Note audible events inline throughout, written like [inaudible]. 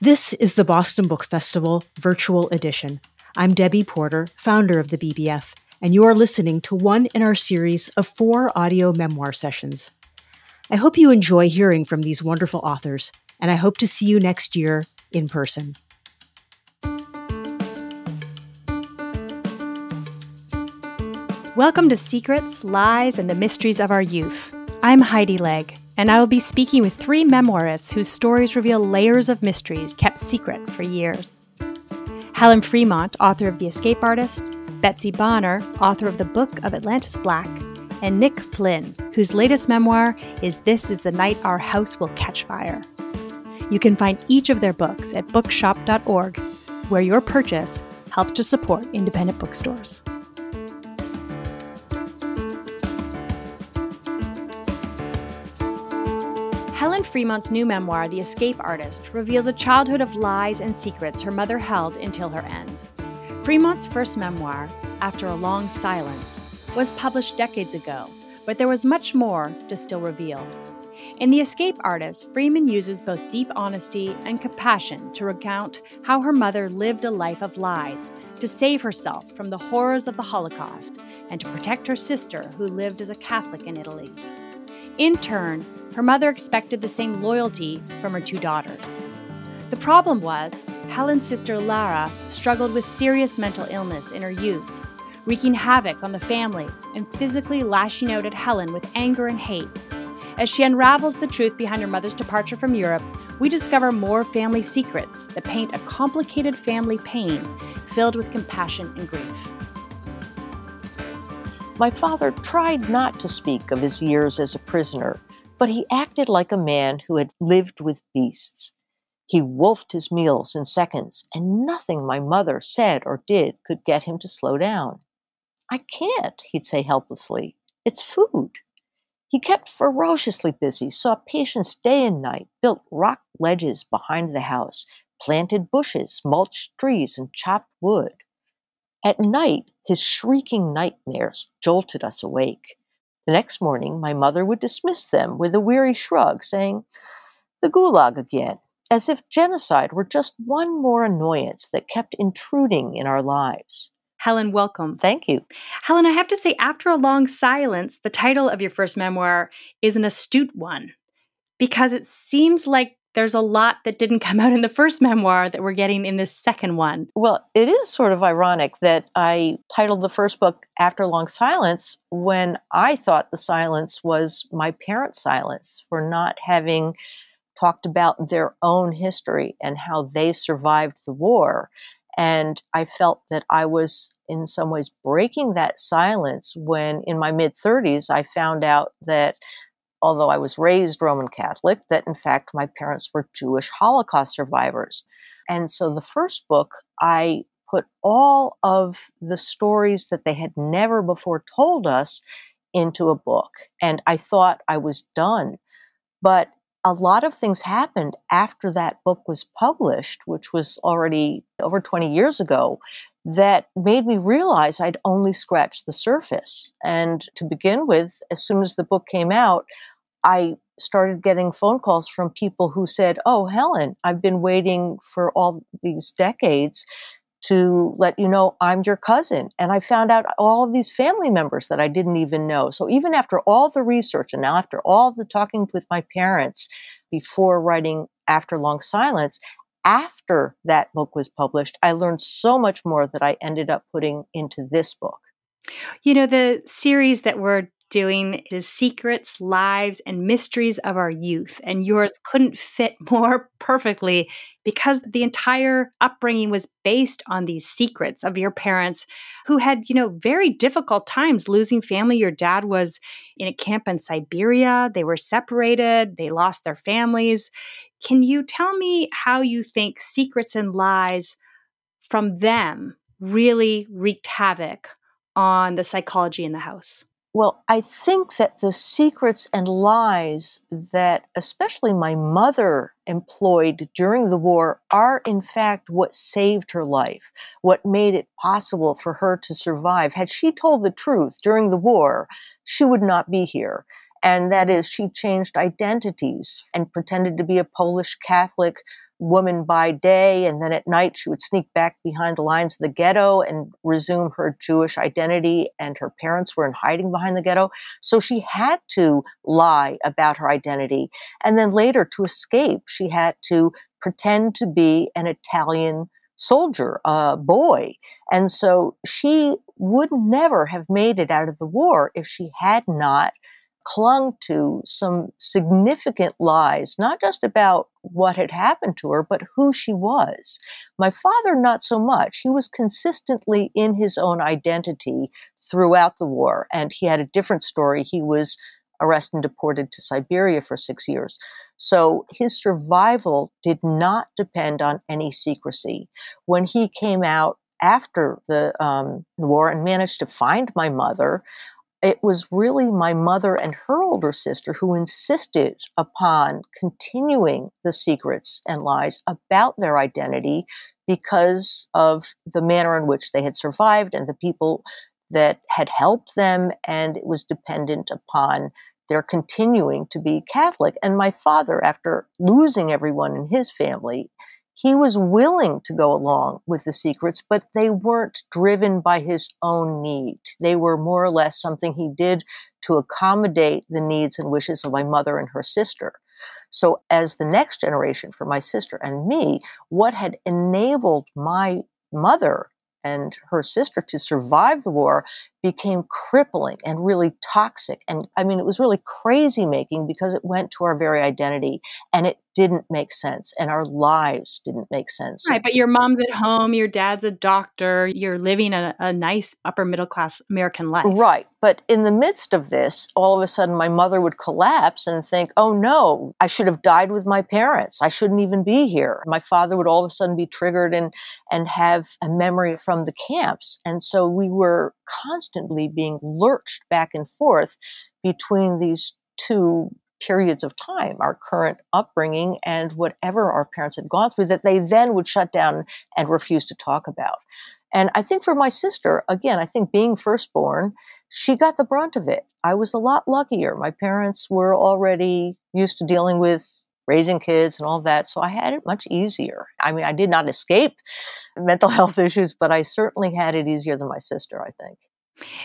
This is the Boston Book Festival Virtual Edition. I'm Debbie Porter, founder of the BBF, and you are listening to one in our series of four audio memoir sessions. I hope you enjoy hearing from these wonderful authors, and I hope to see you next year in person. Welcome to Secrets, Lies, and the Mysteries of Our Youth. I'm Heidi Legg, and I will be speaking with three memoirists whose stories reveal layers of mysteries kept secret for years. Helen Fremont, author of The Escape Artist, Betsy Bonner, author of the Book of Atlantis Black, and Nick Flynn, whose latest memoir is This is the Night Our House Will Catch Fire. You can find each of their books at bookshop.org, where your purchase helps to support independent bookstores. Fremont's new memoir, The Escape Artist, reveals a childhood of lies and secrets her mother held until her end. Fremont's first memoir, After a Long Silence, was published decades ago, but there was much more to still reveal. In The Escape Artist, Fremont uses both deep honesty and compassion to recount how her mother lived a life of lies to save herself from the horrors of the Holocaust and to protect her sister, who lived as a Catholic in Italy. In turn, her mother expected the same loyalty from her two daughters. The problem was, Helen's sister Lara struggled with serious mental illness in her youth, wreaking havoc on the family and physically lashing out at Helen with anger and hate. As she unravels the truth behind her mother's departure from Europe, we discover more family secrets that paint a complicated family pain filled with compassion and grief. My father tried not to speak of his years as a prisoner but he acted like a man who had lived with beasts. He wolfed his meals in seconds, and nothing my mother said or did could get him to slow down. I can't, he'd say helplessly. It's food. He kept ferociously busy, saw patients day and night, built rock ledges behind the house, planted bushes, mulched trees, and chopped wood. At night, his shrieking nightmares jolted us awake. The next morning, my mother would dismiss them with a weary shrug, saying, The gulag again, as if genocide were just one more annoyance that kept intruding in our lives. Helen, welcome. Thank you. Helen, I have to say, after a long silence, the title of your first memoir is an astute one because it seems like there's a lot that didn't [laughs] come out in the first memoir that we're getting in this second one. Well, it is sort of ironic that I titled the first book After Long Silence when I thought the silence was my parents' silence for not having talked about their own history and how they survived the war. And I felt that I was in some ways breaking that silence when in my mid 30s I found out that although I was raised Roman Catholic, that in fact my parents were Jewish Holocaust survivors. And so the first book, I put all of the stories that they had never before told us into a book. And I thought I was done. But a lot of things happened after that book was published, which was already over 20 years ago, that made me realize I'd only scratched the surface. And to begin with, as soon as the book came out, I started getting phone calls from people who said, Oh, Helen, I've been waiting for all these decades to let you know I'm your cousin. And I found out all of these family members that I didn't even know. So even after all the research and now after all the talking with my parents before writing After Long Silence, after that book was published, I learned so much more that I ended up putting into this book. You know, the series that we're doing is Secrets, Lives, and Mysteries of Our Youth. And yours couldn't fit [laughs] more perfectly because the entire upbringing was based on these secrets of your parents who had, you know, very difficult times losing family. Your dad was in a camp in Siberia, they were separated, they lost their families. Can you tell me how you think secrets and lies from them really wreaked havoc on the psychology in the house? Well, I think that the secrets and lies that especially my mother employed during the war are, in fact, what saved her life, what made it possible for her to survive. Had she told the truth during the war, she would not be here. And that is, she changed identities and pretended to be a Polish Catholic woman by day, and then at night she would sneak back behind the lines of the ghetto and resume her Jewish identity, and her parents were in hiding behind the ghetto. So she had to lie about her identity. And then later, to escape, she had to pretend to be an Italian soldier, a boy. And so she would never have made it out of the war if she had not clung to some significant lies, not just about what had happened to her, but who she was. My father, not so much. He was consistently in his own identity throughout the war, and he had a different story. He was arrested and deported to Siberia for six years. So his survival did not depend on any secrecy. When he came out after the, um, the war and managed to find my mother, it was really my mother and her older sister who insisted upon continuing the secrets and lies about their identity because of the manner in which they had survived and the people that had helped them, and it was dependent upon their continuing to be Catholic. And my father, after losing everyone in his family, he was willing to go along with the secrets, but they weren't driven by his own need. They were more or less something he did to accommodate the needs and wishes of my mother and her sister. So, as the next generation for my sister and me, what had enabled my mother and her sister to survive the war became crippling and really toxic. And I mean, it was really crazy making because it went to our very identity and it didn't make sense and our lives didn't make sense. Right. But your mom's at home, your dad's a doctor, you're living a, a nice upper middle class American life. Right. But in the midst of this, all of a sudden my mother would collapse and think, oh no, I should have died with my parents. I shouldn't even be here. My father would all of a sudden be triggered and, and have a memory from the camps. And so we were constantly being lurched back and forth between these two periods of time, our current upbringing and whatever our parents had gone through, that they then would shut down and refuse to talk about. And I think for my sister, again, I think being firstborn, she got the brunt of it. I was a lot luckier. My parents were already used to dealing with raising kids and all that, so I had it much easier. I mean, I did not escape mental [laughs] health issues, but I certainly had it easier than my sister, I think.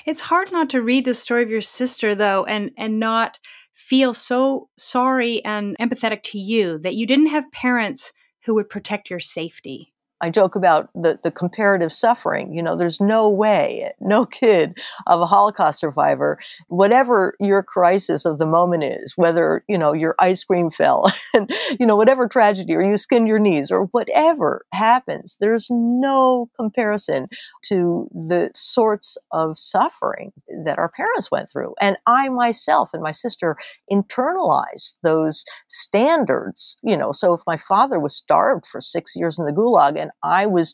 It's hard not to read the story of your sister though and and not feel so sorry and empathetic to you that you didn't have parents who would protect your safety. I joke about the, the comparative suffering. You know, there's no way, no [laughs] kid of a Holocaust survivor, whatever your crisis of the moment is, whether, you know, your ice cream [laughs] fell and, you know, whatever tragedy or you skinned your knees or whatever happens, there's no comparison to the sorts of suffering that our parents went through. And I myself and my sister internalized those standards, you know, so if my father was starved for six years in the gulag and and I was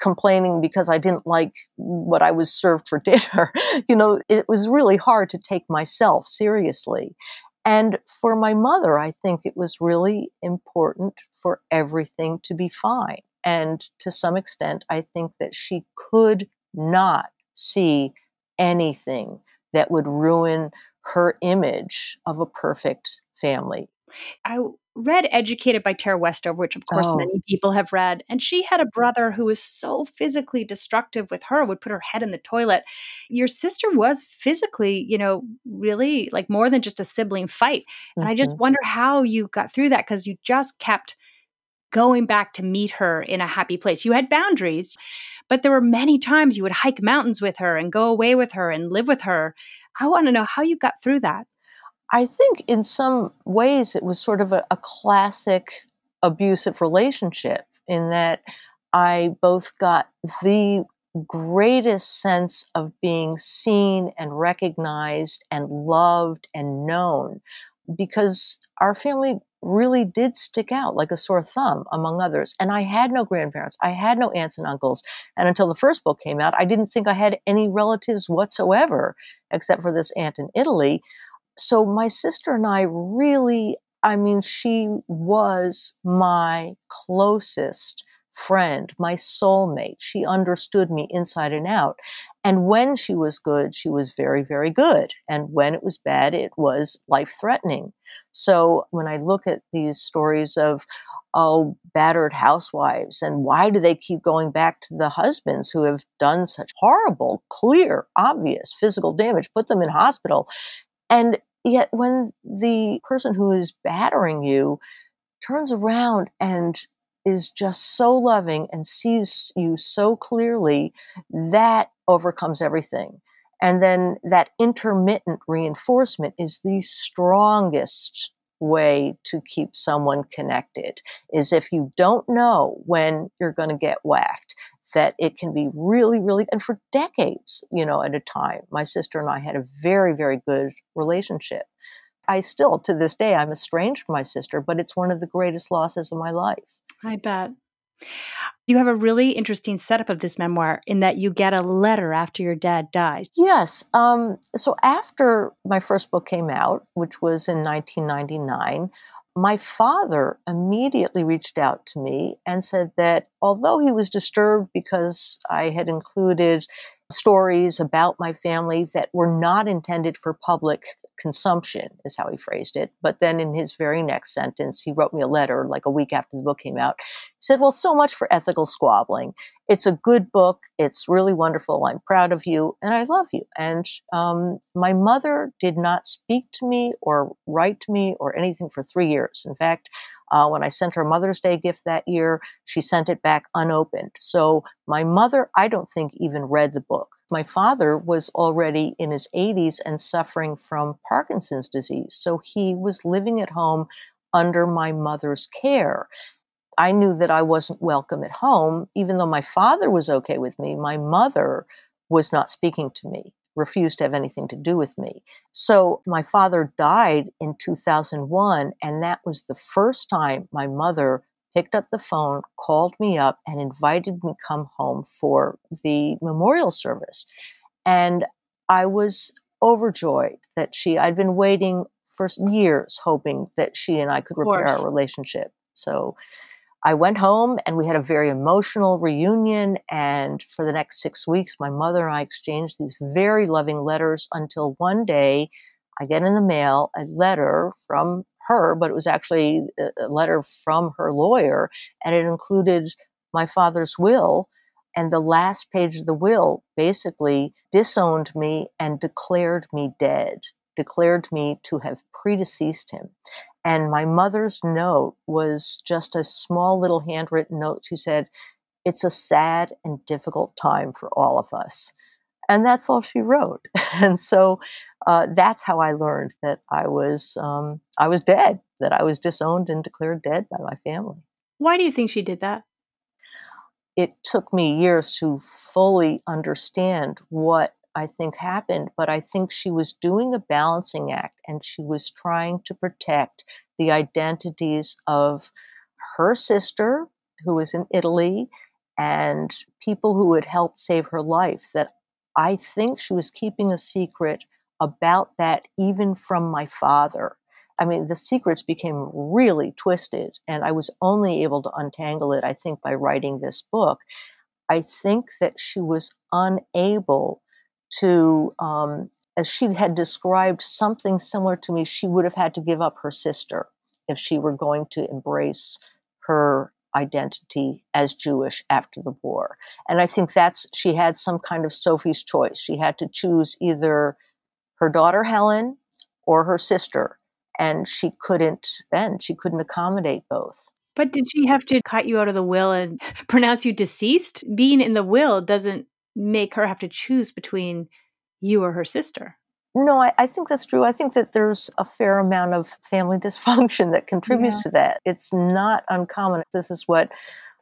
complaining because I didn't like what I was served for [laughs] dinner. you know, it was really hard to take myself seriously. And for my mother, I think it was really important for everything to be fine. And to some extent, I think that she could not see anything that would ruin her image of a perfect family. I read Educated by Tara Westover, which of course oh. many people have read. And she had a brother who was so physically destructive with her, would put her head in the toilet. Your sister was physically, you know, really like more than just a sibling fight. And mm-hmm. I just mm-hmm. wonder how you got through that because you just kept going back to meet her in a happy place. You had boundaries, but there were many times you would hike mountains with her and go away with her and live with her. I want to know how you got through that. I think in some ways it was sort of a, a classic abusive relationship in that I both got the greatest sense of being seen and recognized and loved and known because our family really did stick out like a sore thumb among others. And I had no grandparents, I had no aunts and uncles. And until the first book came out, I didn't think I had any relatives whatsoever, except for this aunt in Italy so my sister and I really, I mean, she was my closest friend, my soulmate. She understood me inside and out. And when she was good, she was very, very good. And when it was bad, it was life threatening. So when I look at these stories of oh, battered housewives. And why do they keep going back to the husbands who have done such horrible, clear, obvious physical damage, put them in hospital? And yet, when the person who is battering you turns around and is just so loving and sees you so clearly, that overcomes everything. And then that intermittent reinforcement is the strongest way to keep someone connected is if you don't know when you're going to get whacked that it can be really really and for decades you know at a time my sister and i had a very very good relationship i still to this day i'm estranged from my sister but it's one of the greatest losses of my life i bet you have a really interesting setup of this memoir in that you get a letter after your dad dies. Yes. Um, so after my first book came out, which was in 1999, my father immediately reached out to me and said that although he was disturbed because I had included stories about my family that were not intended for public consumption, is how he phrased it. But then in his very next sentence, he wrote me a letter like a week after the book came out. He said, Well, so much for ethical squabbling. It's a good book. It's really wonderful. I'm proud of you and I love you. And um, my mother did not speak to me or write to me or anything for three years. In fact, uh, when I sent her Mother's Day gift that year, she sent it back unopened. So my mother, I don't think, even read the book. My father was already in his 80s and suffering from Parkinson's disease. So he was living at home under my mother's care. I knew that I wasn't welcome at home, even though my father was okay with me. My mother was not speaking to me refused to have anything to do with me. So my father died in 2001, and that was the first time my mother picked up the phone, called me up, and invited me come home for the memorial service. And I was overjoyed that she, I'd been waiting for years hoping that she and I could repair our relationship. So I went home and we had a very emotional reunion. And for the next six weeks, my mother and I exchanged these very loving letters until one day I get in the mail a letter from her, but it was actually a letter from her lawyer, and it included my father's will. And the last page of the will basically disowned me and declared me dead, declared me to have predeceased him. And my mother's note was just a small little handwritten note. She said, It's a sad and difficult time for all of us. And that's all she wrote. [laughs] And so uh, that's how I learned that I was um, I was dead, that I was disowned and declared dead by my family. Why do you think she did that? It took me years to fully understand what I think happened, but I think she was doing a balancing act and she was trying to protect the identities of her sister, who was in Italy, and people who had helped save her life. That I think she was keeping a secret about that even from my father. I mean, the secrets became really twisted, and I was only able to untangle it, I think, by writing this book. I think that she was unable to, um, as she had described something similar to me, she would have had to give up her sister if she were going to embrace her identity as Jewish after the war. And I think that's, she had some kind of Sophie's choice. She had to choose either her daughter Helen or her sister. And she couldn't bend, she couldn't accommodate both. But did she have to cut you out of the will and [laughs] pronounce you deceased? Being in the will doesn't make her have to choose between you or her sister. No, I, I, think that's true. I think that there's a fair amount of family [laughs] dysfunction that contributes yeah. to that. It's not uncommon. This is what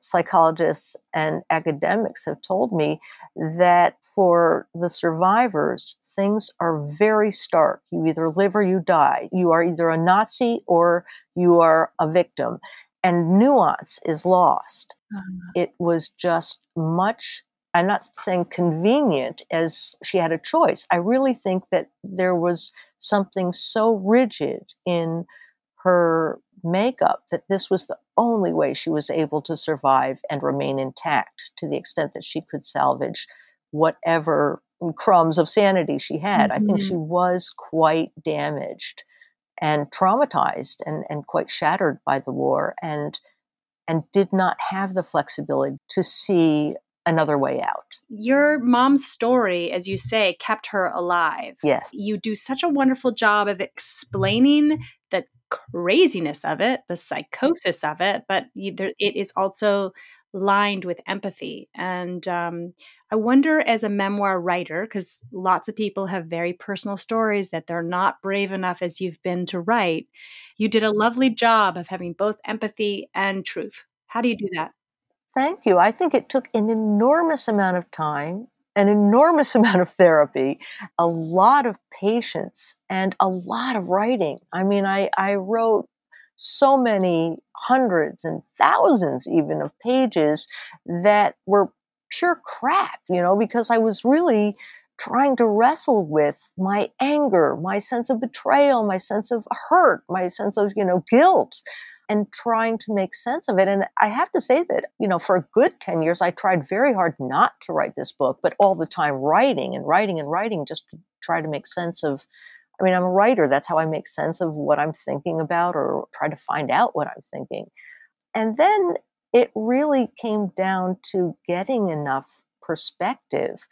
psychologists and academics have told me that for the survivors, things are very stark. You either live or you die. You are either a Nazi or you are a victim. And nuance is lost. Uh-huh. It was just much I'm not saying convenient as she had a choice. I really think that there was something so rigid in her makeup that this was the only way she was able to survive and remain intact to the extent that she could salvage whatever crumbs of sanity she had. Mm-hmm. I think she mm-hmm. was quite damaged and traumatized and, and quite shattered by the war. And and did not have the flexibility to see another way out. Your mom's story, as you say, kept her alive. Yes. You do such a wonderful job of explaining the craziness of it, the psychosis of it, but you, there, it is also lined with empathy. And um, I wonder, as a memoir writer, because lots of people have very personal stories that they're not brave enough as you've been to write, you did a lovely job of having both empathy and truth. How do you do that? Thank you. I think it took an enormous amount of time, an enormous [laughs] amount of therapy, a lot of patience, and a lot of writing. I mean, I, I wrote so many hundreds and thousands even of pages that were pure crap, you know, because I was really trying to wrestle with my anger, my sense of betrayal, my sense of hurt, my sense of, you know, guilt, and trying to make sense of it. And I have to say that, you know, for a good 10 years, I tried very hard not to write this book, but all the time writing and writing and writing just to try to make sense of. I mean, I'm a writer. That's how I make sense of what I'm thinking about or try to find out what I'm thinking. And then it really came down to getting enough perspective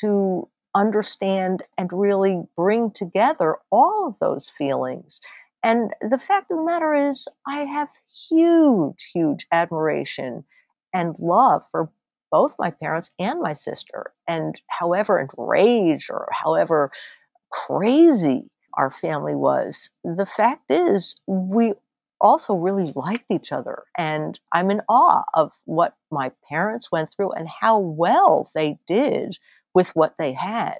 to understand and really bring together all of those feelings. And the fact of the matter is, I have huge, huge admiration and love for both my parents and my sister. And however enraged or however crazy our family was, the fact is, we also really liked each other. And I'm in awe of what my parents went through and how well they did with what they had.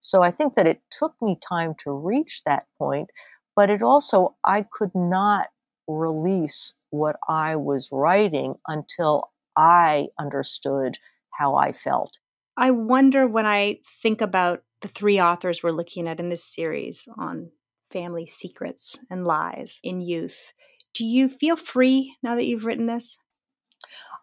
So I think that it took me time to reach that point, but it also, I could not release what I was writing until I understood how I felt. I wonder when I think about the three authors we're looking at in this series on family secrets and lies in youth do you feel free now that you've written this?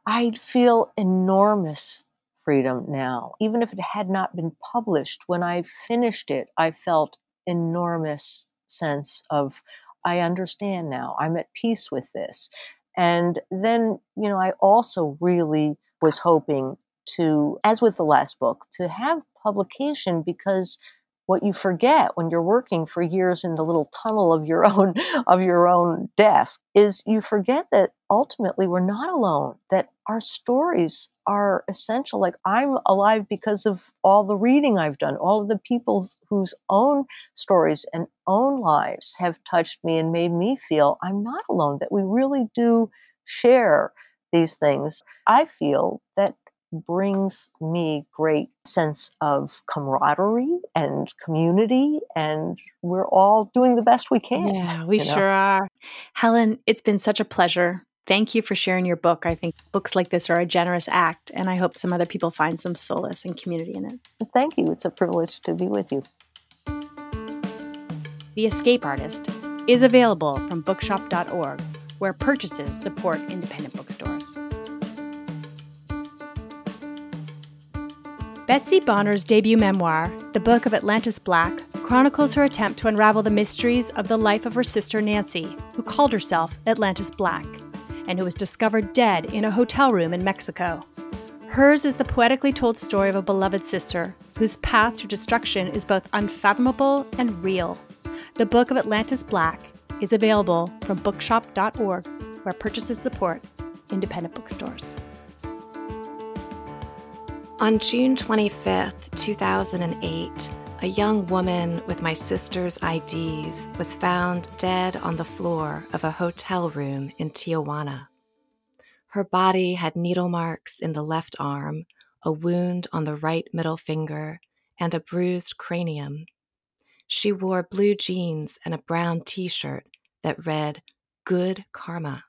I feel enormous freedom now. Even if it had not been published, when I finished it, I felt enormous sense of I understand now. I'm at peace with this. And then, you know, I also really was hoping to, as with the last book, to have publication because what you forget when you're working for years in the little tunnel of your [laughs] own of your own desk is you forget that ultimately we're not alone that our stories are essential like i'm alive because of all the reading i've done all of the people whose own stories and own lives have touched me and made me feel i'm not alone that we really do share these things i feel that brings me great sense of camaraderie and community and we're all doing the best we can. Yeah, we sure know? are. Helen, it's been such a pleasure. Thank you for sharing your book. I think books like this are a generous act and I hope some other people find some solace and community in it. Thank you. It's a privilege to be with you. The Escape Artist is available from bookshop.org where purchases support independent bookstores. Betsy Bonner's debut memoir, The Book of Atlantis Black, chronicles her attempt to unravel the mysteries of the life of her sister Nancy, who called herself Atlantis Black, and who was discovered dead in a hotel room in Mexico. Hers is the poetically told story of a beloved sister whose path to destruction is both unfathomable and real. The Book of Atlantis Black is available from bookshop.org, where purchases support independent bookstores. On June 25, 2008, a young woman with my sister's IDs was found dead on the floor of a hotel room in Tijuana. Her body had needle marks in the left arm, a wound on the right middle finger, and a bruised cranium. She wore blue jeans and a brown t shirt that read, Good Karma.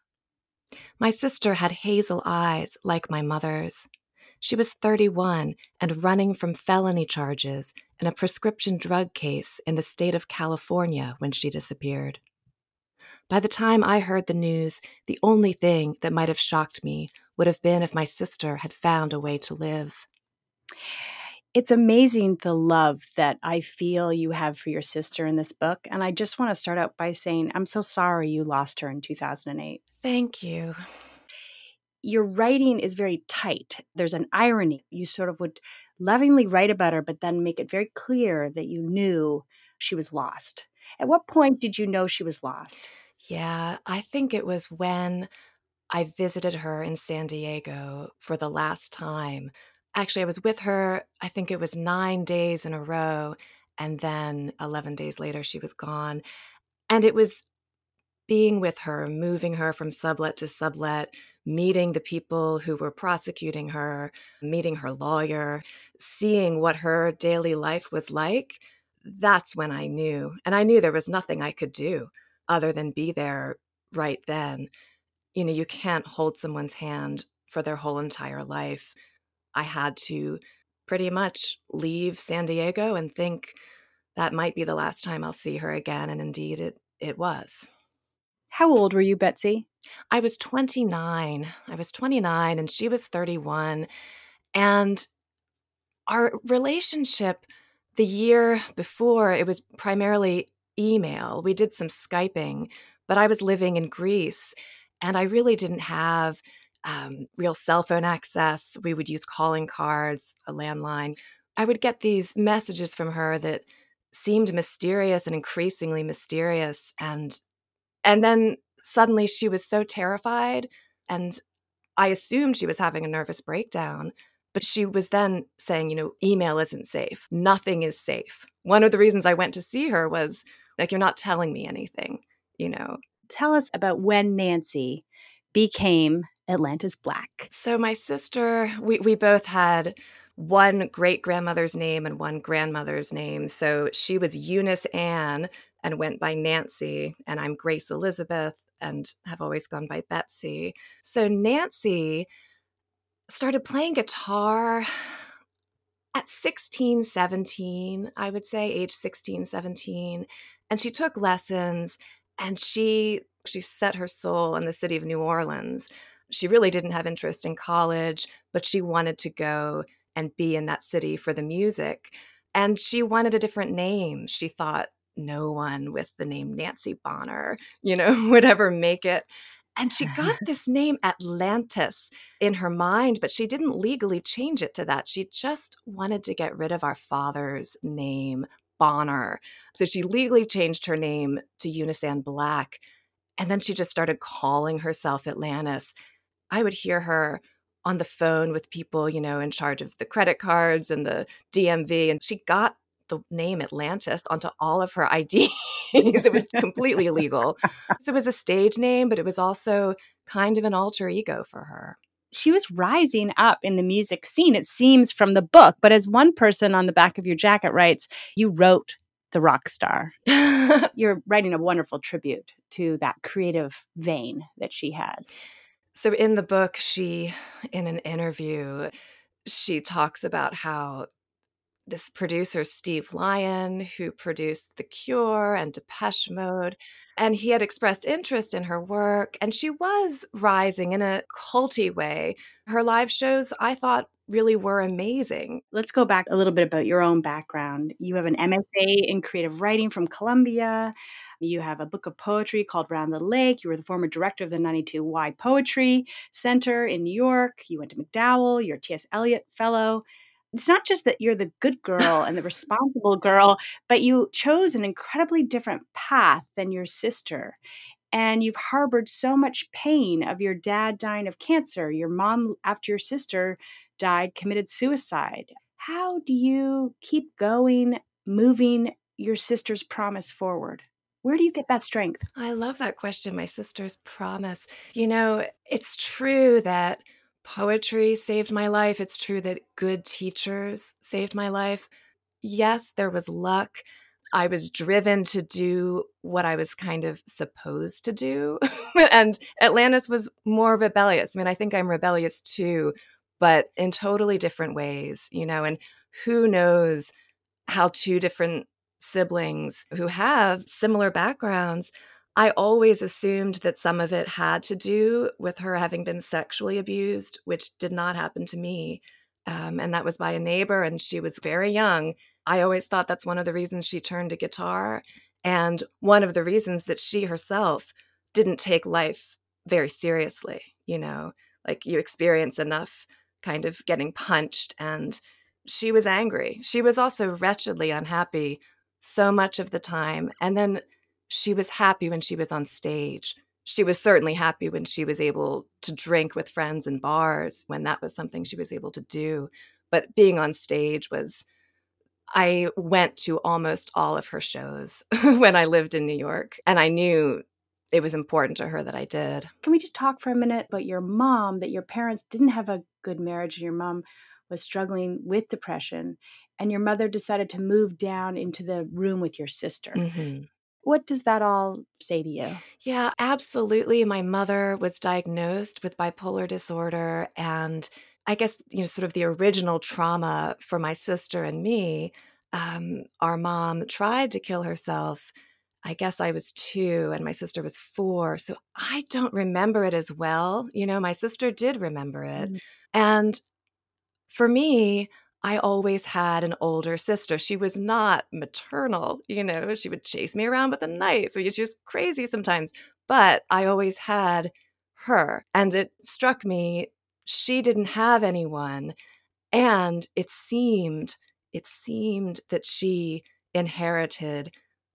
My sister had hazel eyes like my mother's. She was 31 and running from felony charges in a prescription drug case in the state of California when she disappeared. By the time I heard the news, the only thing that might have shocked me would have been if my sister had found a way to live. It's amazing the love that I feel you have for your sister in this book. And I just want to start out by saying I'm so sorry you lost her in 2008. Thank you. Your writing is very tight. There's an irony. You sort of would lovingly write about her, but then make it very clear that you knew she was lost. At what point did you know she was lost? Yeah, I think it was when I visited her in San Diego for the last time. Actually, I was with her, I think it was nine days in a row. And then 11 days later, she was gone. And it was being with her, moving her from sublet to sublet, meeting the people who were prosecuting her, meeting her lawyer, seeing what her daily life was like. That's when I knew. And I knew there was nothing I could do other than be there right then. You know, you can't hold someone's hand for their whole entire life. I had to pretty much leave San Diego and think that might be the last time I'll see her again. And indeed, it, it was. How old were you, Betsy? I was 29. I was 29 and she was 31. And our relationship the year before, it was primarily email. We did some Skyping, but I was living in Greece and I really didn't have um, real cell phone access. We would use calling cards, a landline. I would get these messages from her that seemed mysterious and increasingly mysterious and and then suddenly she was so terrified and I assumed she was having a nervous breakdown but she was then saying, you know, email isn't safe. Nothing is safe. One of the reasons I went to see her was like you're not telling me anything, you know. Tell us about when Nancy became Atlantis Black. So my sister, we we both had one great grandmother's name and one grandmother's name. So she was Eunice Ann and went by Nancy, and I'm Grace Elizabeth and have always gone by Betsy. So Nancy started playing guitar at 16, 17, I would say, age 16, 17. And she took lessons and she she set her soul on the city of New Orleans. She really didn't have interest in college, but she wanted to go and be in that city for the music. And she wanted a different name. She thought no one with the name Nancy Bonner, you know, [laughs] would ever make it. And she got [laughs] this name Atlantis in her mind, but she didn't legally change it to that. She just wanted to get rid of our father's name, Bonner. So she legally changed her name to Eunice Ann Black. And then she just started calling herself Atlantis. I would hear her on the phone with people, you know, in charge of the credit cards and the DMV. And she got the name Atlantis onto all of her [laughs] IDs. it was completely illegal. [laughs] So it was a stage name, but it was also kind of an alter ego for her. She was rising up in the music scene, it seems, from the book. But as one person on the back of your jacket writes, you wrote the rock star. [laughs] You're writing a wonderful tribute to that creative vein that she had. So in the book, she, in an interview, she talks about how this producer, Steve Lyon, who produced The Cure and Depeche Mode, and he had expressed interest in her work, and she was rising in a culty way. Her live shows, I thought, really were amazing. Let's go back a little bit about your own background. You have an MFA in creative writing from Columbia. You have a book of poetry called Round the Lake. You were the former director of the 92Y Poetry Center in New York. You went to MacDowell. You're a T.S. Eliot Fellow. It's not just that you're the good girl and the responsible girl, but you chose an incredibly different path than your sister. And you've harbored so much pain of your dad dying of cancer. Your mom, after your sister died, committed suicide. How do you keep going, moving your sister's promise forward? Where do you get that strength? I love that question. My sister's promise. You know, it's true that poetry saved my life. It's true that good teachers saved my life. Yes, there was luck. I was driven to do what I was kind of supposed to do. [laughs] and Atlantis was more rebellious. I mean, I think I'm rebellious too, but in totally different ways, you know, and who knows how two different siblings who have similar backgrounds, I always assumed that some of it had to do with her having been sexually abused, which did not happen to me. Um, and that was by a neighbor, and she was very young. I always thought that's one of the reasons she turned to guitar, and one of the reasons that she herself didn't take life very seriously. You know, Like you experience enough kind of getting punched and she was angry. She was also wretchedly unhappy so much of the time. And then she was happy when she was on stage. She was certainly happy when she was able to drink with friends in bars, when that was something she was able to do. But being on stage was, I went to almost all of her shows [laughs] when I lived in New York. And I knew it was important to her that I did. Can we just talk for a minute about your mom, that your parents didn't have a good marriage and your mom was struggling with depression and your mother decided to move down into the room with your sister? Mm-hmm. What does that all say to you? Yeah, absolutely. My mother was diagnosed with bipolar disorder and I guess, you know, sort of the original trauma for my sister and me. Um, our mom tried to kill herself I guess I was two and my sister was four. So I don't remember it as well. You know, my sister did remember it. Mm. And for me, I always had an older sister. She was not maternal, you know, she would chase me around with a knife. She was crazy sometimes, but I always had her. And it struck me, she didn't have anyone. And it seemed, it seemed that she inherited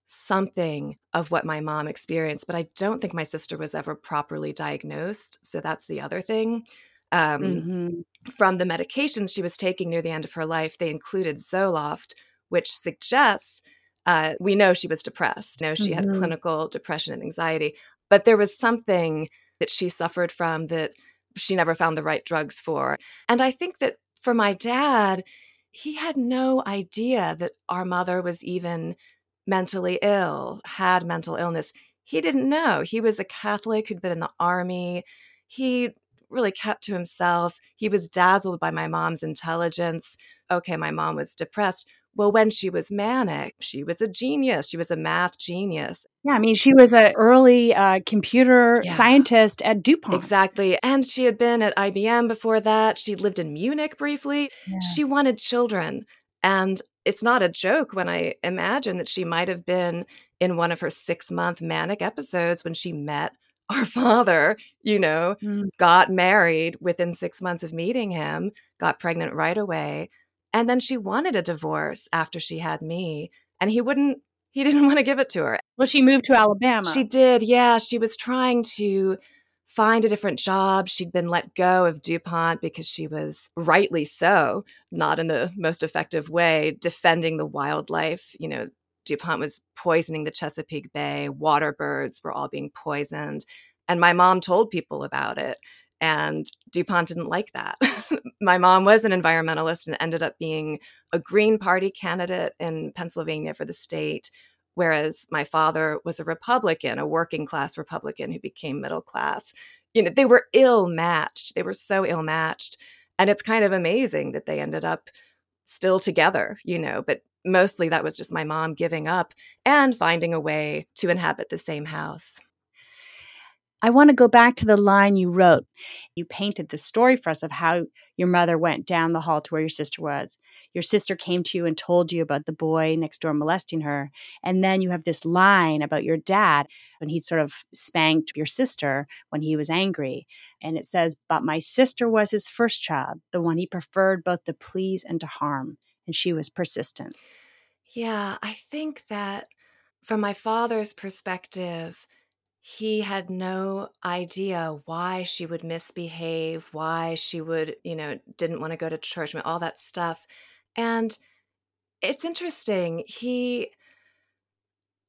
something of what my mom experienced, but I don't think my sister was ever properly diagnosed. So that's the other thing. Um, mm-hmm. From the medications she was taking near the end of her life, they included Zoloft, which suggests uh, we know she was depressed. You know, she mm-hmm. had clinical depression and anxiety, but there was something that she suffered from that she never found the right drugs for. And I think that for my dad, he had no idea that our mother was even mentally ill, had mental illness. He didn't know. He was a Catholic who'd been in the army. He really kept to himself. He was dazzled by my mom's intelligence. Okay, my mom was depressed. Well, when she was manic, she was a genius. She was a math genius. Yeah, I mean, she was an early uh, computer yeah. scientist at DuPont. Exactly. And she had been at IBM before that. She lived in Munich briefly. Yeah. She wanted children. And it's not a joke when I imagine that she might have been in one of her six month manic episodes when she met our father, you know, mm. got married within six months of meeting him, got pregnant right away. And then she wanted a divorce after she had me. And he wouldn't, he [laughs] didn't want to give it to her. Well, she moved to Alabama. She did. Yeah. She was trying to find a different job. She'd been let go of DuPont because she was rightly so, not in the most effective way, defending the wildlife. You know, DuPont was poisoning the Chesapeake Bay, water birds were all being poisoned. And my mom told people about it. And DuPont didn't like that. [laughs] my mom was an environmentalist and ended up being a Green Party candidate in Pennsylvania for the state whereas my father was a Republican, a working class Republican who became middle class. You know, they were ill matched. They were so ill matched. And it's kind of amazing that they ended up still together, you know, but mostly that was just my mom giving up and finding a way to inhabit the same house. I want to go back to the line you wrote. You painted the story for us of how your mother went down the hall to where your sister was. Your sister came to you and told you about the boy next door molesting her. And then you have this line about your dad when he sort of spanked your sister when he was angry. And it says, But my sister was his first child, the one he preferred both to please and to harm. And she was persistent. Yeah, I think that from my father's perspective, he had no idea why she would misbehave, why she would, you know, didn't want to go to church, all that stuff. And it's interesting. He,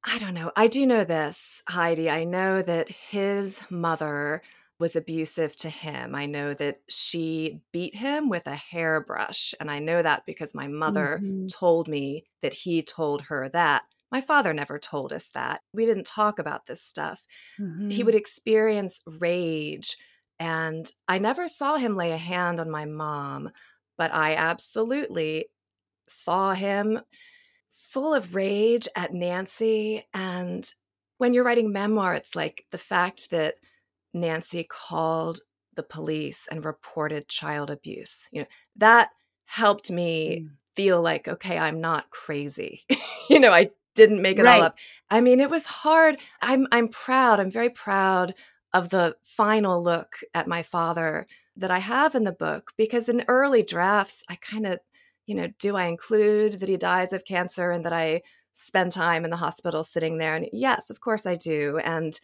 I don't know. I do know this, Heidi. I know that his mother was abusive to him. I know that she beat him with a hairbrush. And I know that because my mother mm-hmm. told me that he told her that. My father never told us that. We didn't talk about this stuff. Mm-hmm. He would experience rage, and I never saw him lay a hand on my mom, but I absolutely saw him full of rage at Nancy. And when you're writing memoir, it's like the fact that Nancy called the police and reported child abuse. You know, that helped me mm. feel like, okay, I'm not crazy. [laughs] you know, I didn't make it right. all up. I mean, it was hard. I'm I'm proud. I'm very proud of the final look at my father that I have in the book because in early drafts, I kind of, you know, do I include that he dies of cancer and that I spend time in the hospital sitting there? And yes, of course I do. And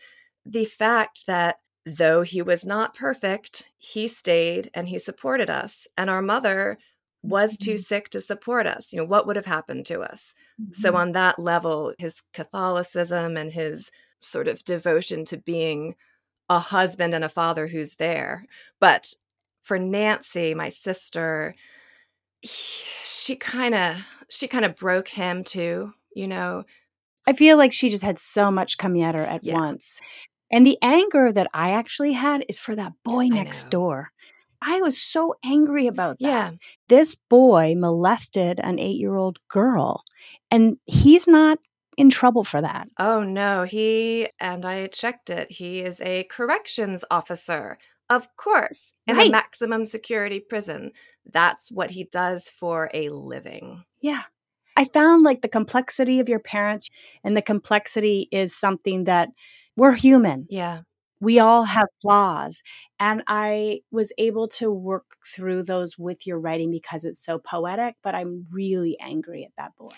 the fact that though he was not perfect, he stayed and he supported us. And our mother was too mm-hmm. sick to support us. You know, what would have happened to us? Mm-hmm. So, on that level, his Catholicism and his sort of devotion to being a husband and a father who's there. But for Nancy, my sister, she kind of she kind of broke him too, you know. I feel like she just had so much coming at her at yeah. once. And the anger that I actually had is for that boy next door. I was so angry about that. Yeah. This boy molested an eight year old girl, and he's not in trouble for that. Oh, no. He, and I checked it, he is a corrections officer. Of course, in right. a maximum security prison. That's what he does for a living. Yeah. I found like the complexity of your parents, and the complexity is something that we're human. Yeah we all have flaws. And I was able to work through those with your writing because it's so poetic, but I'm really angry at that boy.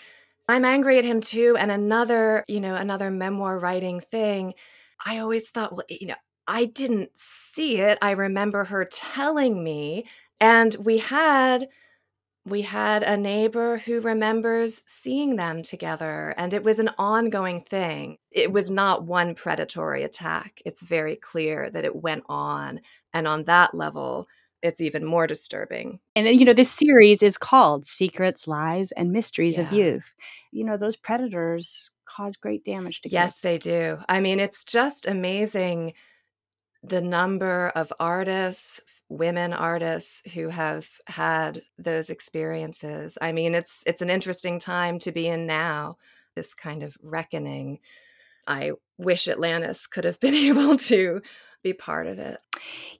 I'm angry at him too. And another, you know, another memoir writing thing, I always thought, well, you know, I didn't see it. I remember her telling me, and we had we had a neighbor who remembers seeing them together, and it was an ongoing thing. It was not one predatory attack. It's very clear that it went on. And on that level, it's even more disturbing. And, uh, you know, this series is called Secrets, Lies, and Mysteries yeah. of Youth. You know, those predators cause great damage to kids. Yes, they do. I mean, it's just amazing the number of artists, women artists who have had those experiences. I mean, it's it's an interesting time to be in now, this kind of reckoning. I wish Atlantis could have [laughs] been able to be part of it.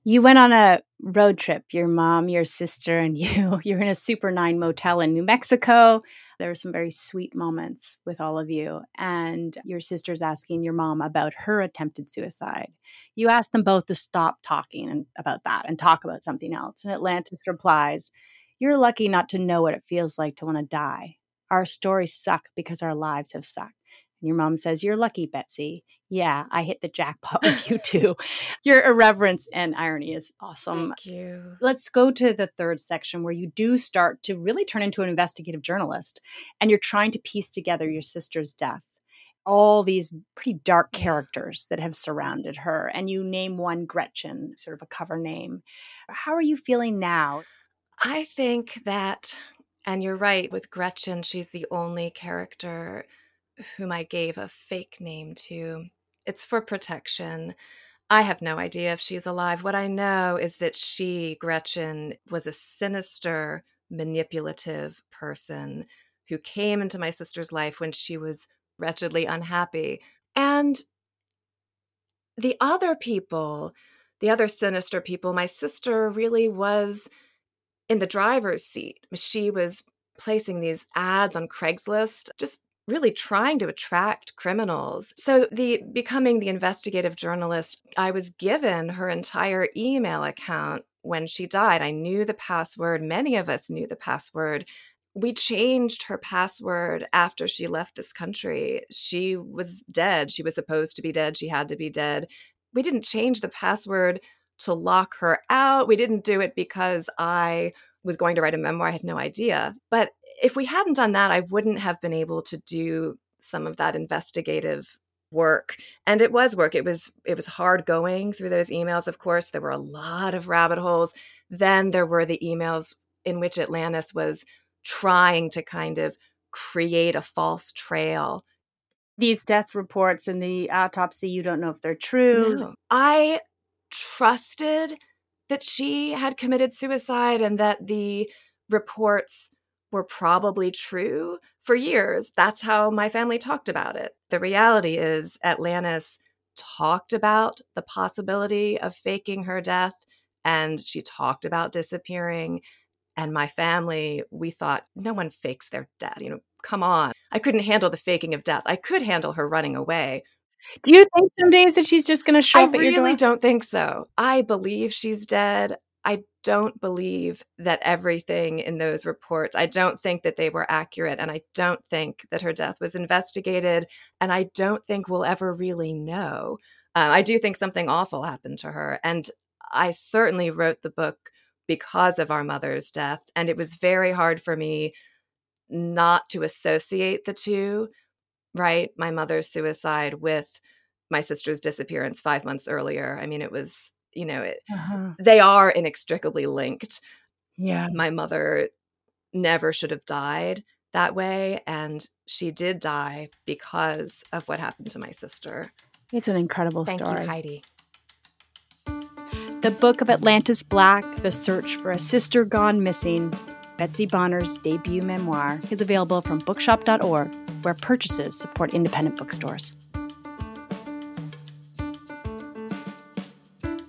You went on a road trip, your mom, your sister, and [laughs] you. You're in a Super 9 motel in New Mexico. There were some very sweet moments with all of you. And your sister's asking your mom about her attempted suicide. You asked them both to stop talking about that and talk about something else. And Atlantis replies, You're lucky not to know what it feels like to want to die. Our stories suck because our lives have sucked. And your mom says, You're lucky, Betsy. Yeah, I hit the jackpot with you too. [laughs] your irreverence and irony is awesome. Thank you. Let's go to the third section where you do start to really turn into an investigative journalist and you're trying to piece together your sister's death. All these pretty dark characters that have surrounded her, and you name one Gretchen, sort of a cover name. How are you feeling now? I think that, and you're right with Gretchen, she's the only character whom I gave a fake name to. It's for protection. I have no idea if she's alive. What I know is that she, Gretchen, was a sinister, manipulative person who came into my sister's life when she was wretchedly unhappy. And the other people, the other sinister people, my sister really was in the driver's seat. She was placing these ads on Craigslist, just really trying to attract criminals. So the becoming the investigative journalist, I was given her entire email account when she died. I knew the password. Many of us knew the password. We changed her password after she left this country. She was dead. She was supposed to be dead. She had to be dead. We didn't change the password to lock her out. We didn't do it because I was going to write a memoir. I had no idea. But if we hadn't done that, I wouldn't have been able to do some of that investigative work. And it was work. It was it was hard going through those emails of course. There were a lot of rabbit holes. Then there were the emails in which atlantis was trying to kind of create a false trail. These death reports and the autopsy you don't know if they're true. No. i trusted that she had committed suicide and that the reports were probably true for years. That's how my family talked about it. The reality is, Atlantis talked about the possibility of faking her death and she talked about disappearing. And my family, we thought, no one fakes their death. You know, come on. I couldn't handle the faking of death. I could handle her running away. Do you think some days that she's just going to show I up door? really don't think so. I believe she's dead. I don't believe that everything in those reports, I don't think that they were accurate. And I don't think that her death was investigated. And I don't think we'll ever really know. Uh, I do think something awful happened to her. And I certainly wrote the book because of our mother's death. And it was very hard for me not to associate the two, right? My mother's suicide with my sister's disappearance five months earlier. I mean, it was, you know, it, uh-huh. they are inextricably linked. Yeah. My mother never should have died that way. And she did die because of what happened to my sister. It's an incredible Thank story. You, Heidi. The Book of Atlantis Black The Search for a Sister Gone Missing, Betsy Bonner's debut memoir, is available from bookshop.org, where purchases support independent bookstores.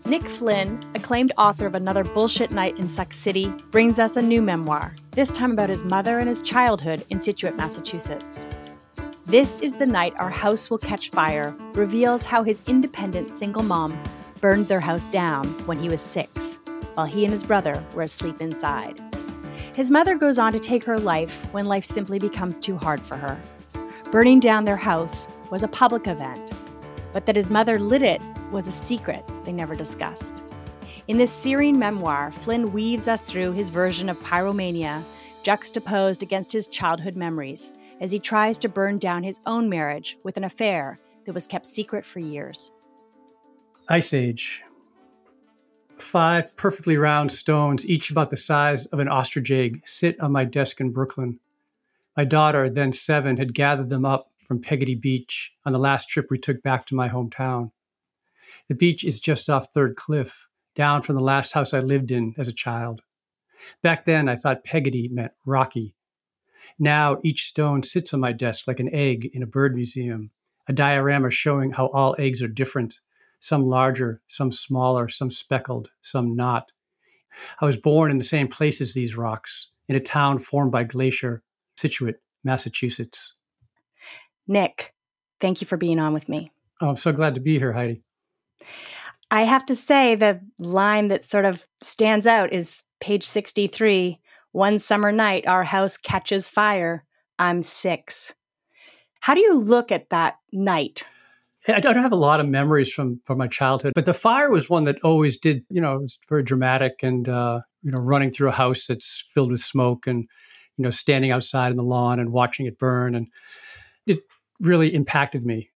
Nick Flynn, acclaimed author of Another Bullshit Night in Suck City, brings us a new memoir, this time about his mother and his childhood in Scituate, Massachusetts. This is the Night Our House Will Catch Fire reveals how his independent single mom burned their house down when he was six, while he and his brother were asleep inside. His mother goes on to take her life when life simply becomes too hard for her. Burning down their house was a public event, but that his mother lit it was a secret they never discussed. In this searing memoir, Flynn weaves us through his version of pyromania, juxtaposed against his childhood memories, as he tries to burn down his own marriage with an affair that was kept secret for years. Ice Age. Five perfectly round stones, each about the size of an ostrich egg, sit on my desk in Brooklyn. My daughter, then seven, had gathered them up from Peggotty Beach on the last trip we took back to my hometown. The beach is just off Third Cliff, down from the last house I lived in as a child. Back then, I thought Peggotty meant rocky. Now, each stone sits on my desk like an egg in a bird museum, a diorama showing how all eggs are different some larger, some smaller, some speckled, some not. I was born in the same place as these rocks, in a town formed by glacier, Scituate, Massachusetts. Nick, thank you for being on with me. Oh, I'm so glad to be here, Heidi. I have to say, the line that sort of stands out is page 63 One summer night, our house catches fire. I'm six. How do you look at that night? I don't have a lot of memories from from my childhood, but the fire was one that always did. You know, it was very dramatic, and uh, you know, running through a house that's filled with smoke, and you know, standing outside in the lawn and watching it burn, and it really impacted me.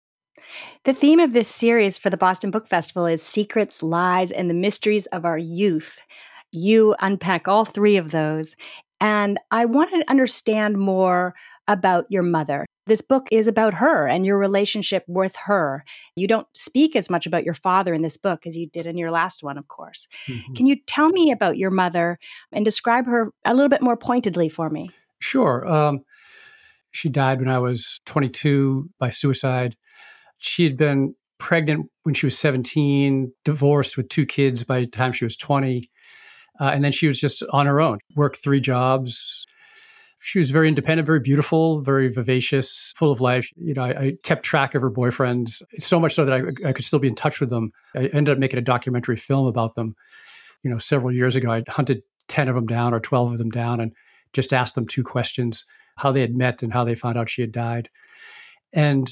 The theme of this series for the Boston Book Festival is secrets, lies, and the mysteries of our youth. You unpack all three of those. And I want to understand more about your mother. This book is about her and your relationship with her. You don't speak as much about your father in this book as you did in your last one, of course. Mm-hmm. Can you tell me about your mother and describe her a little bit more pointedly for me? Sure. Um, she died when I was 22 by suicide. She had been pregnant when she was 17, divorced with two kids by the time she was 20. Uh, and then she was just on her own, worked three jobs. She was very independent, very beautiful, very vivacious, full of life. You know, I, I kept track of her boyfriends so much so that I, I, could still be in touch with them. I ended up making a documentary film about them. You know, several years ago, I hunted 10 of them down or 12 of them down and just asked them two questions how they had met and how they found out she had died. And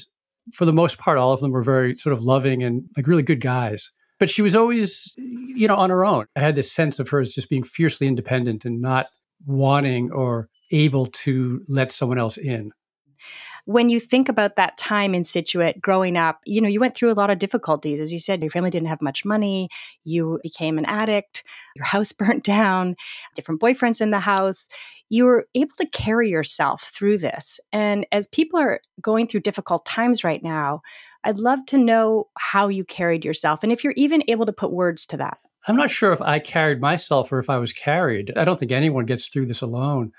for the most part, all of them were very sort of loving and like really good guys but she was always, you know, on her own. I had this sense of her as just being fiercely independent and not wanting or able to let someone else in. When you think about that time in Scituate growing up, you know, you went through a lot of difficulties. As you said, your family didn't have much money. You became an addict. Your [laughs] house burnt down, different boyfriends in the house. You were able to carry yourself through this. And as people are going through difficult times right now, I'd love to know how you carried yourself and if you're even able to put words to that. I'm not sure if I carried myself or if I was carried. I don't think anyone gets through this alone.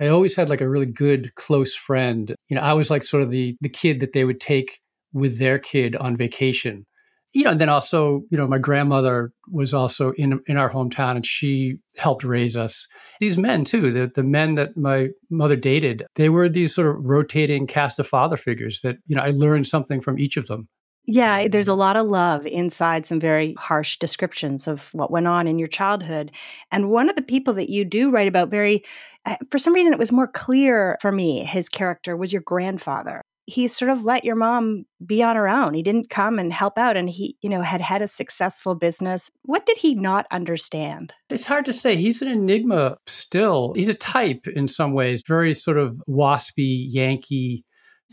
I always had like a really good close friend. You know, I was like sort of the the kid that they would take with their kid on vacation you know, and then also, you know, my grandmother was also in in our hometown, and she helped raise us. These men too, the the men that my mother dated, they were these sort of rotating cast of father figures that you know I learned something from each of them. Yeah, there's a lot of love inside some very harsh descriptions of what went on in your childhood. And one of the people that you do write about very, uh, for some reason, it was more clear for me, his character was your grandfather he sort of let your mom be on her own. He didn't come and help out and he, you know, had had a successful business. What did he not understand? It's hard to say. He's an enigma still. He's a type in some ways, very sort of waspy, Yankee.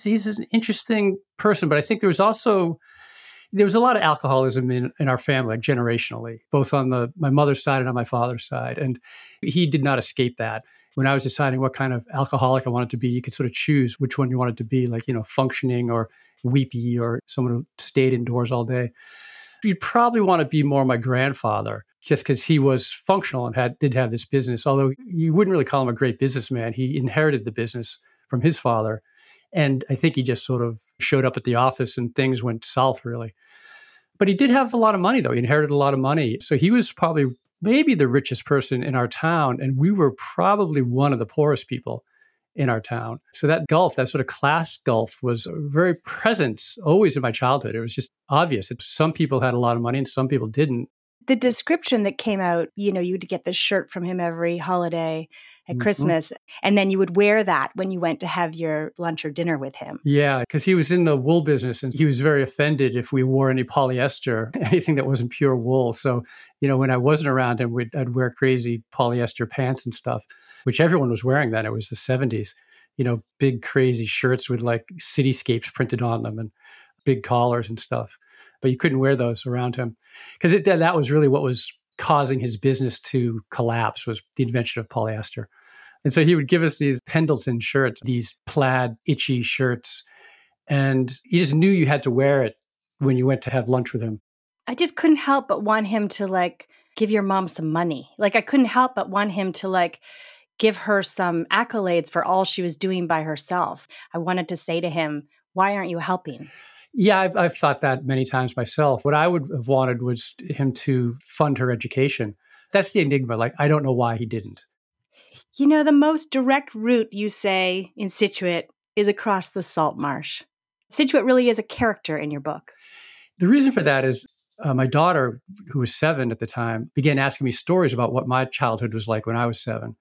He's an interesting person, but I think there was also there was a lot of alcoholism in, in our family, generationally, both on the my mother's side and on my father's side. And he did not escape that when I was deciding what kind of alcoholic I wanted to be, you could sort of choose which one you wanted to be, like, you know, functioning or weepy or someone who stayed indoors all day. You'd probably want to be more my grandfather just because he was functional and had did have this business. Although you wouldn't really call him a great businessman. He inherited the business from his father. And I think he just sort of showed up at the office and things went south really. But he did have a lot of money though. He inherited a lot of money. So he was probably maybe the richest person in our town. And we were probably one of the poorest people in our town. So that gulf, that sort of class gulf, was very present always in my childhood. It was just obvious that some people had a lot of money and some people didn't. The description that came out, you know, you'd get this shirt from him every holiday at mm-hmm. Christmas. And then you would wear that when you went to have your lunch or dinner with him. Yeah, because he was in the wool business and he was very offended if we wore any polyester, [laughs] anything that wasn't pure wool. So, you know, when I wasn't around him, I'd wear crazy polyester pants and stuff, which everyone was wearing then. It was the 70s, you know, big crazy shirts with like cityscapes printed on them and big collars and stuff. But you couldn't wear those around him because that was really what was causing his business to collapse was the invention of polyester. And so he would give us these Pendleton shirts, these plaid, itchy shirts. And he just knew you had to wear it when you went to have lunch with him. I just couldn't help but want him to like give your mom some money. Like I couldn't help but want him to like give her some accolades for all she was doing by herself. I wanted to say to him, why aren't you helping? Yeah, I've, I've thought that many times myself. What I would have wanted was him to fund her education. That's the enigma. Like, I don't know why he didn't. You know, the most direct route you say in Scituate is across the salt marsh. Scituate really is a character in your book. The reason for that is uh, my daughter, who was seven at the time, began asking me stories about what my childhood was like when I was seven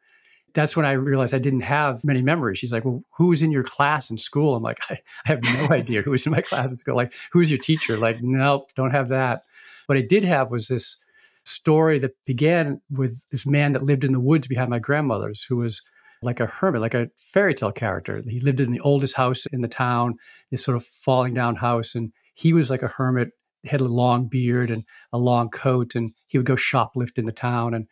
that's when I realized I didn't have many memories. She's like, Well, who was in your class in school? I'm like, [laughs] I, I have no [laughs] idea who was in my class in school. Like, who's your teacher? Like, nope, don't have that. What I did have was this story that began with this man that lived in the woods behind my grandmother's, who was like a hermit, like a fairy tale character. He lived in the oldest house in the town, this sort of falling down house. And he was like a hermit, had a long beard and a long coat, and he would go shoplift in the town. And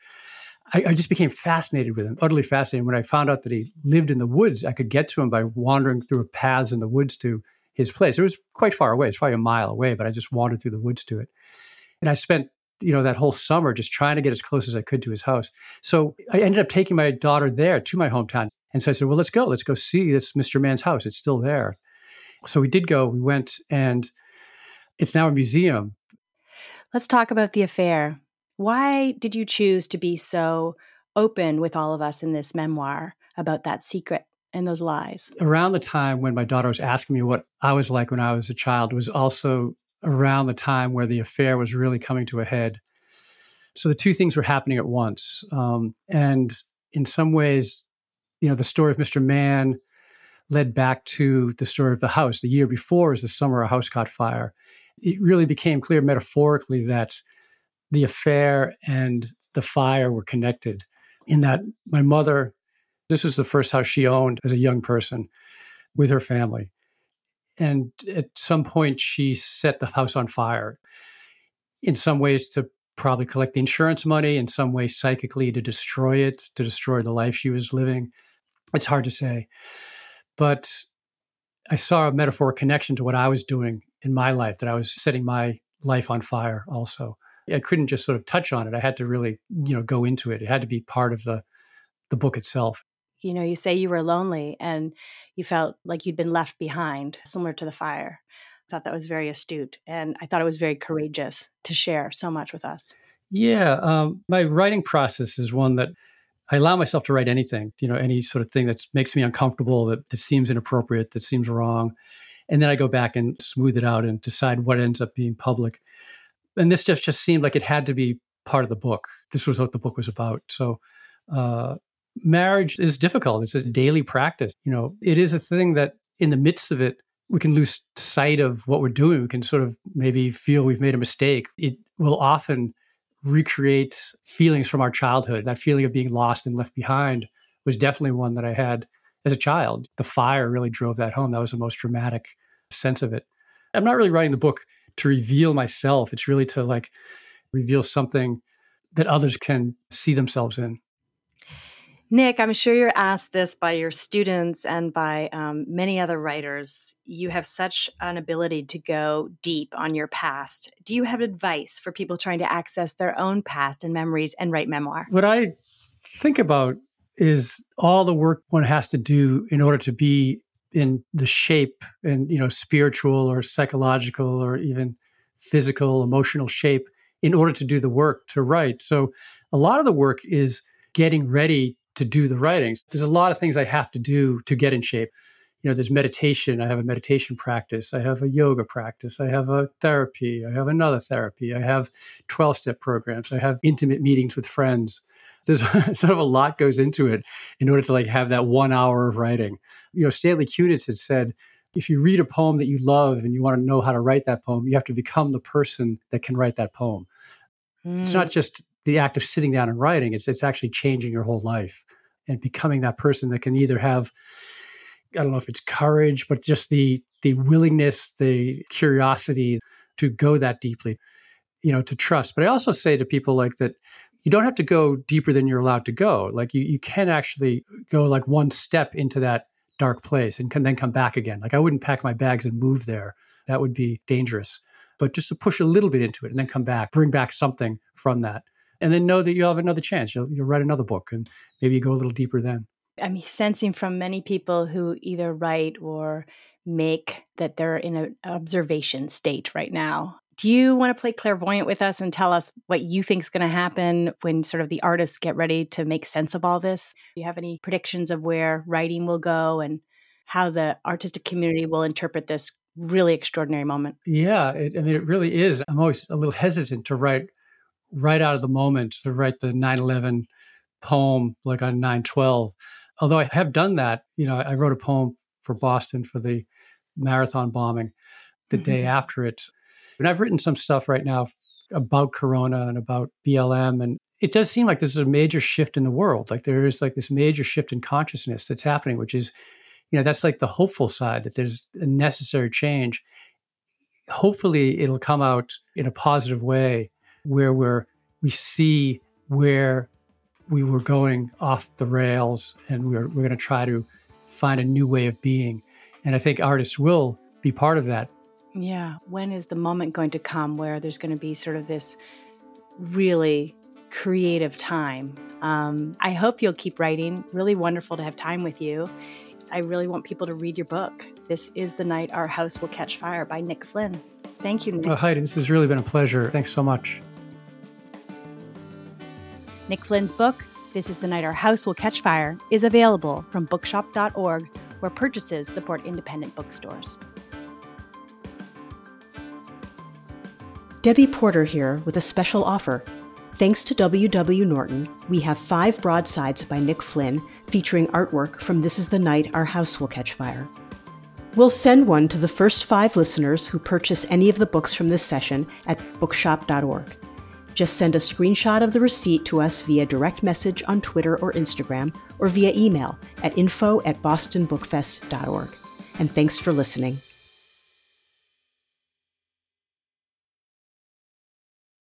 I, I, just became fascinated with him, utterly fascinated. When I found out that he lived in the woods, I could get to him by wandering through paths in the woods to his place. It was quite far away; it's probably a mile away, but I just wandered through the woods to it. And I spent, you know, that whole summer just trying to get as close as I could to his house. So I ended up taking my daughter there to my hometown. And so I said, "Well, let's go. Let's go see this Mr. Mann's house. It's still there." So we did go. We went, and it's now a museum. Let's talk about the affair. Why did you choose to be so open with all of us in this memoir about that secret and those lies? Around the time when my daughter was asking me what I was like when I was a child was also around the time where the affair was really coming to a head. So the two things were happening at once. Um, and in some ways, you know, the story of Mr. Mann led back to the story of the house. The year before is the summer a house caught fire. It really became clear metaphorically that the affair and the fire were connected in that my mother, this was the first house she owned as a young person with her family. And at some point, she set the house on fire. In some ways, to probably collect the insurance money, in some ways, psychically, to destroy it, to destroy the life she was living. It's hard to say. But I saw a metaphoric connection to what I was doing in my life, that I was setting my life on fire also. I couldn't just sort of touch on it. I had to really, you know, go into it. It had to be part of the the book itself. You know, you say you were lonely and you felt like you'd been left behind, similar to the fire. I thought that was very astute, and I thought it was very courageous to share so much with us. Yeah, um, my writing process is one that I allow myself to write anything, you know, any sort of thing that makes me uncomfortable, that, that seems inappropriate, that seems wrong. And then I go back and smooth it out and decide what ends up being public. And this just, just seemed like it had to be part of the book. This was what the book was about. So, uh, marriage is difficult. It's a daily practice. You know, it is a thing that in the midst of it, we can lose sight of what we're doing. We can sort of maybe feel we've made a mistake. It will often recreate feelings from our childhood. That feeling of being lost and left behind was definitely one that I had as a child. The fire really drove that home. That was the most dramatic sense of it. I'm not really writing the book to reveal myself. It's really to like reveal something that others can see themselves in. Nick, I'm sure you're asked this by your students and by um, many other writers. You have such an ability to go deep on your past. Do you have advice for people trying to access their own past and memories and write memoir? What I think about is all the work one has to do in order to be in the shape and you know spiritual or psychological or even physical emotional shape in order to do the work to write so a lot of the work is getting ready to do the writings. There's a lot of things I have to do to get in shape. You know, there's meditation. I have a meditation practice. I have a yoga practice. I have a therapy. I have another therapy. I have 12 step programs. I have intimate meetings with friends. There's [laughs] sort of a lot goes into it in order to like have that one hour of writing. You know, Stanley Kunitz had said, if you read a poem that you love and you want to know how to write that poem, you have to become the person that can write that poem. Mm. It's not just the act of sitting down and writing. It's it's actually changing your whole life and becoming that person that can either have I don't know if it's courage, but just the the willingness, the curiosity to go that deeply, you know, to trust. But I also say to people like that, you don't have to go deeper than you're allowed to go. Like you, you can actually go like one step into that dark place and can then come back again. Like I wouldn't pack my bags and move there. That would be dangerous. But just to push a little bit into it and then come back, bring back something from that and then know that you'll have another chance. You'll, you'll write another book and maybe you go a little deeper then. I'm sensing from many people who either write or make that they're in an observation state right now. Do you want to play clairvoyant with us and tell us what you think is going to happen when sort of the artists get ready to make sense of all this? Do you have any predictions of where writing will go and how the artistic community will interpret this really extraordinary moment? Yeah, it, I mean, it really is. I'm always a little hesitant to write right out of the moment to write the 9-11 poem like on 9-12 although i have done that you know i wrote a poem for boston for the marathon bombing the mm-hmm. day after it and i've written some stuff right now about corona and about blm and it does seem like this is a major shift in the world. Like there is like this major shift in consciousness that's happening which is you know that's like the hopeful side that there's a necessary change. Hopefully it'll come out in a positive way where we're we see where we were going off the rails and we're, we're going to try to find a new way of being. And i think artists will be part of that yeah when is the moment going to come where there's going to be sort of this really creative time? Um, i hope you'll keep writing. Really wonderful to have time with you. I really want people to read your book. This is the night our house will catch fire by nick flynn. Thank you nick. Oh, heidi this has really been a pleasure. Thanks so much. Nick Flynn's book, This is the Night Our House Will Catch Fire, is available from bookshop.org, where purchases support independent bookstores. Debbie Porter here with a special offer. Thanks to W.W. Norton, we have five broadsides by Nick Flynn featuring artwork from This Is the Night Our House Will Catch Fire. We'll send one to the first five listeners who purchase any of the books from this session at bookshop.org. Just send a screenshot of the receipt to us via direct message on Twitter or Instagram or via email at info at bostonbookfest.org. And thanks for listening.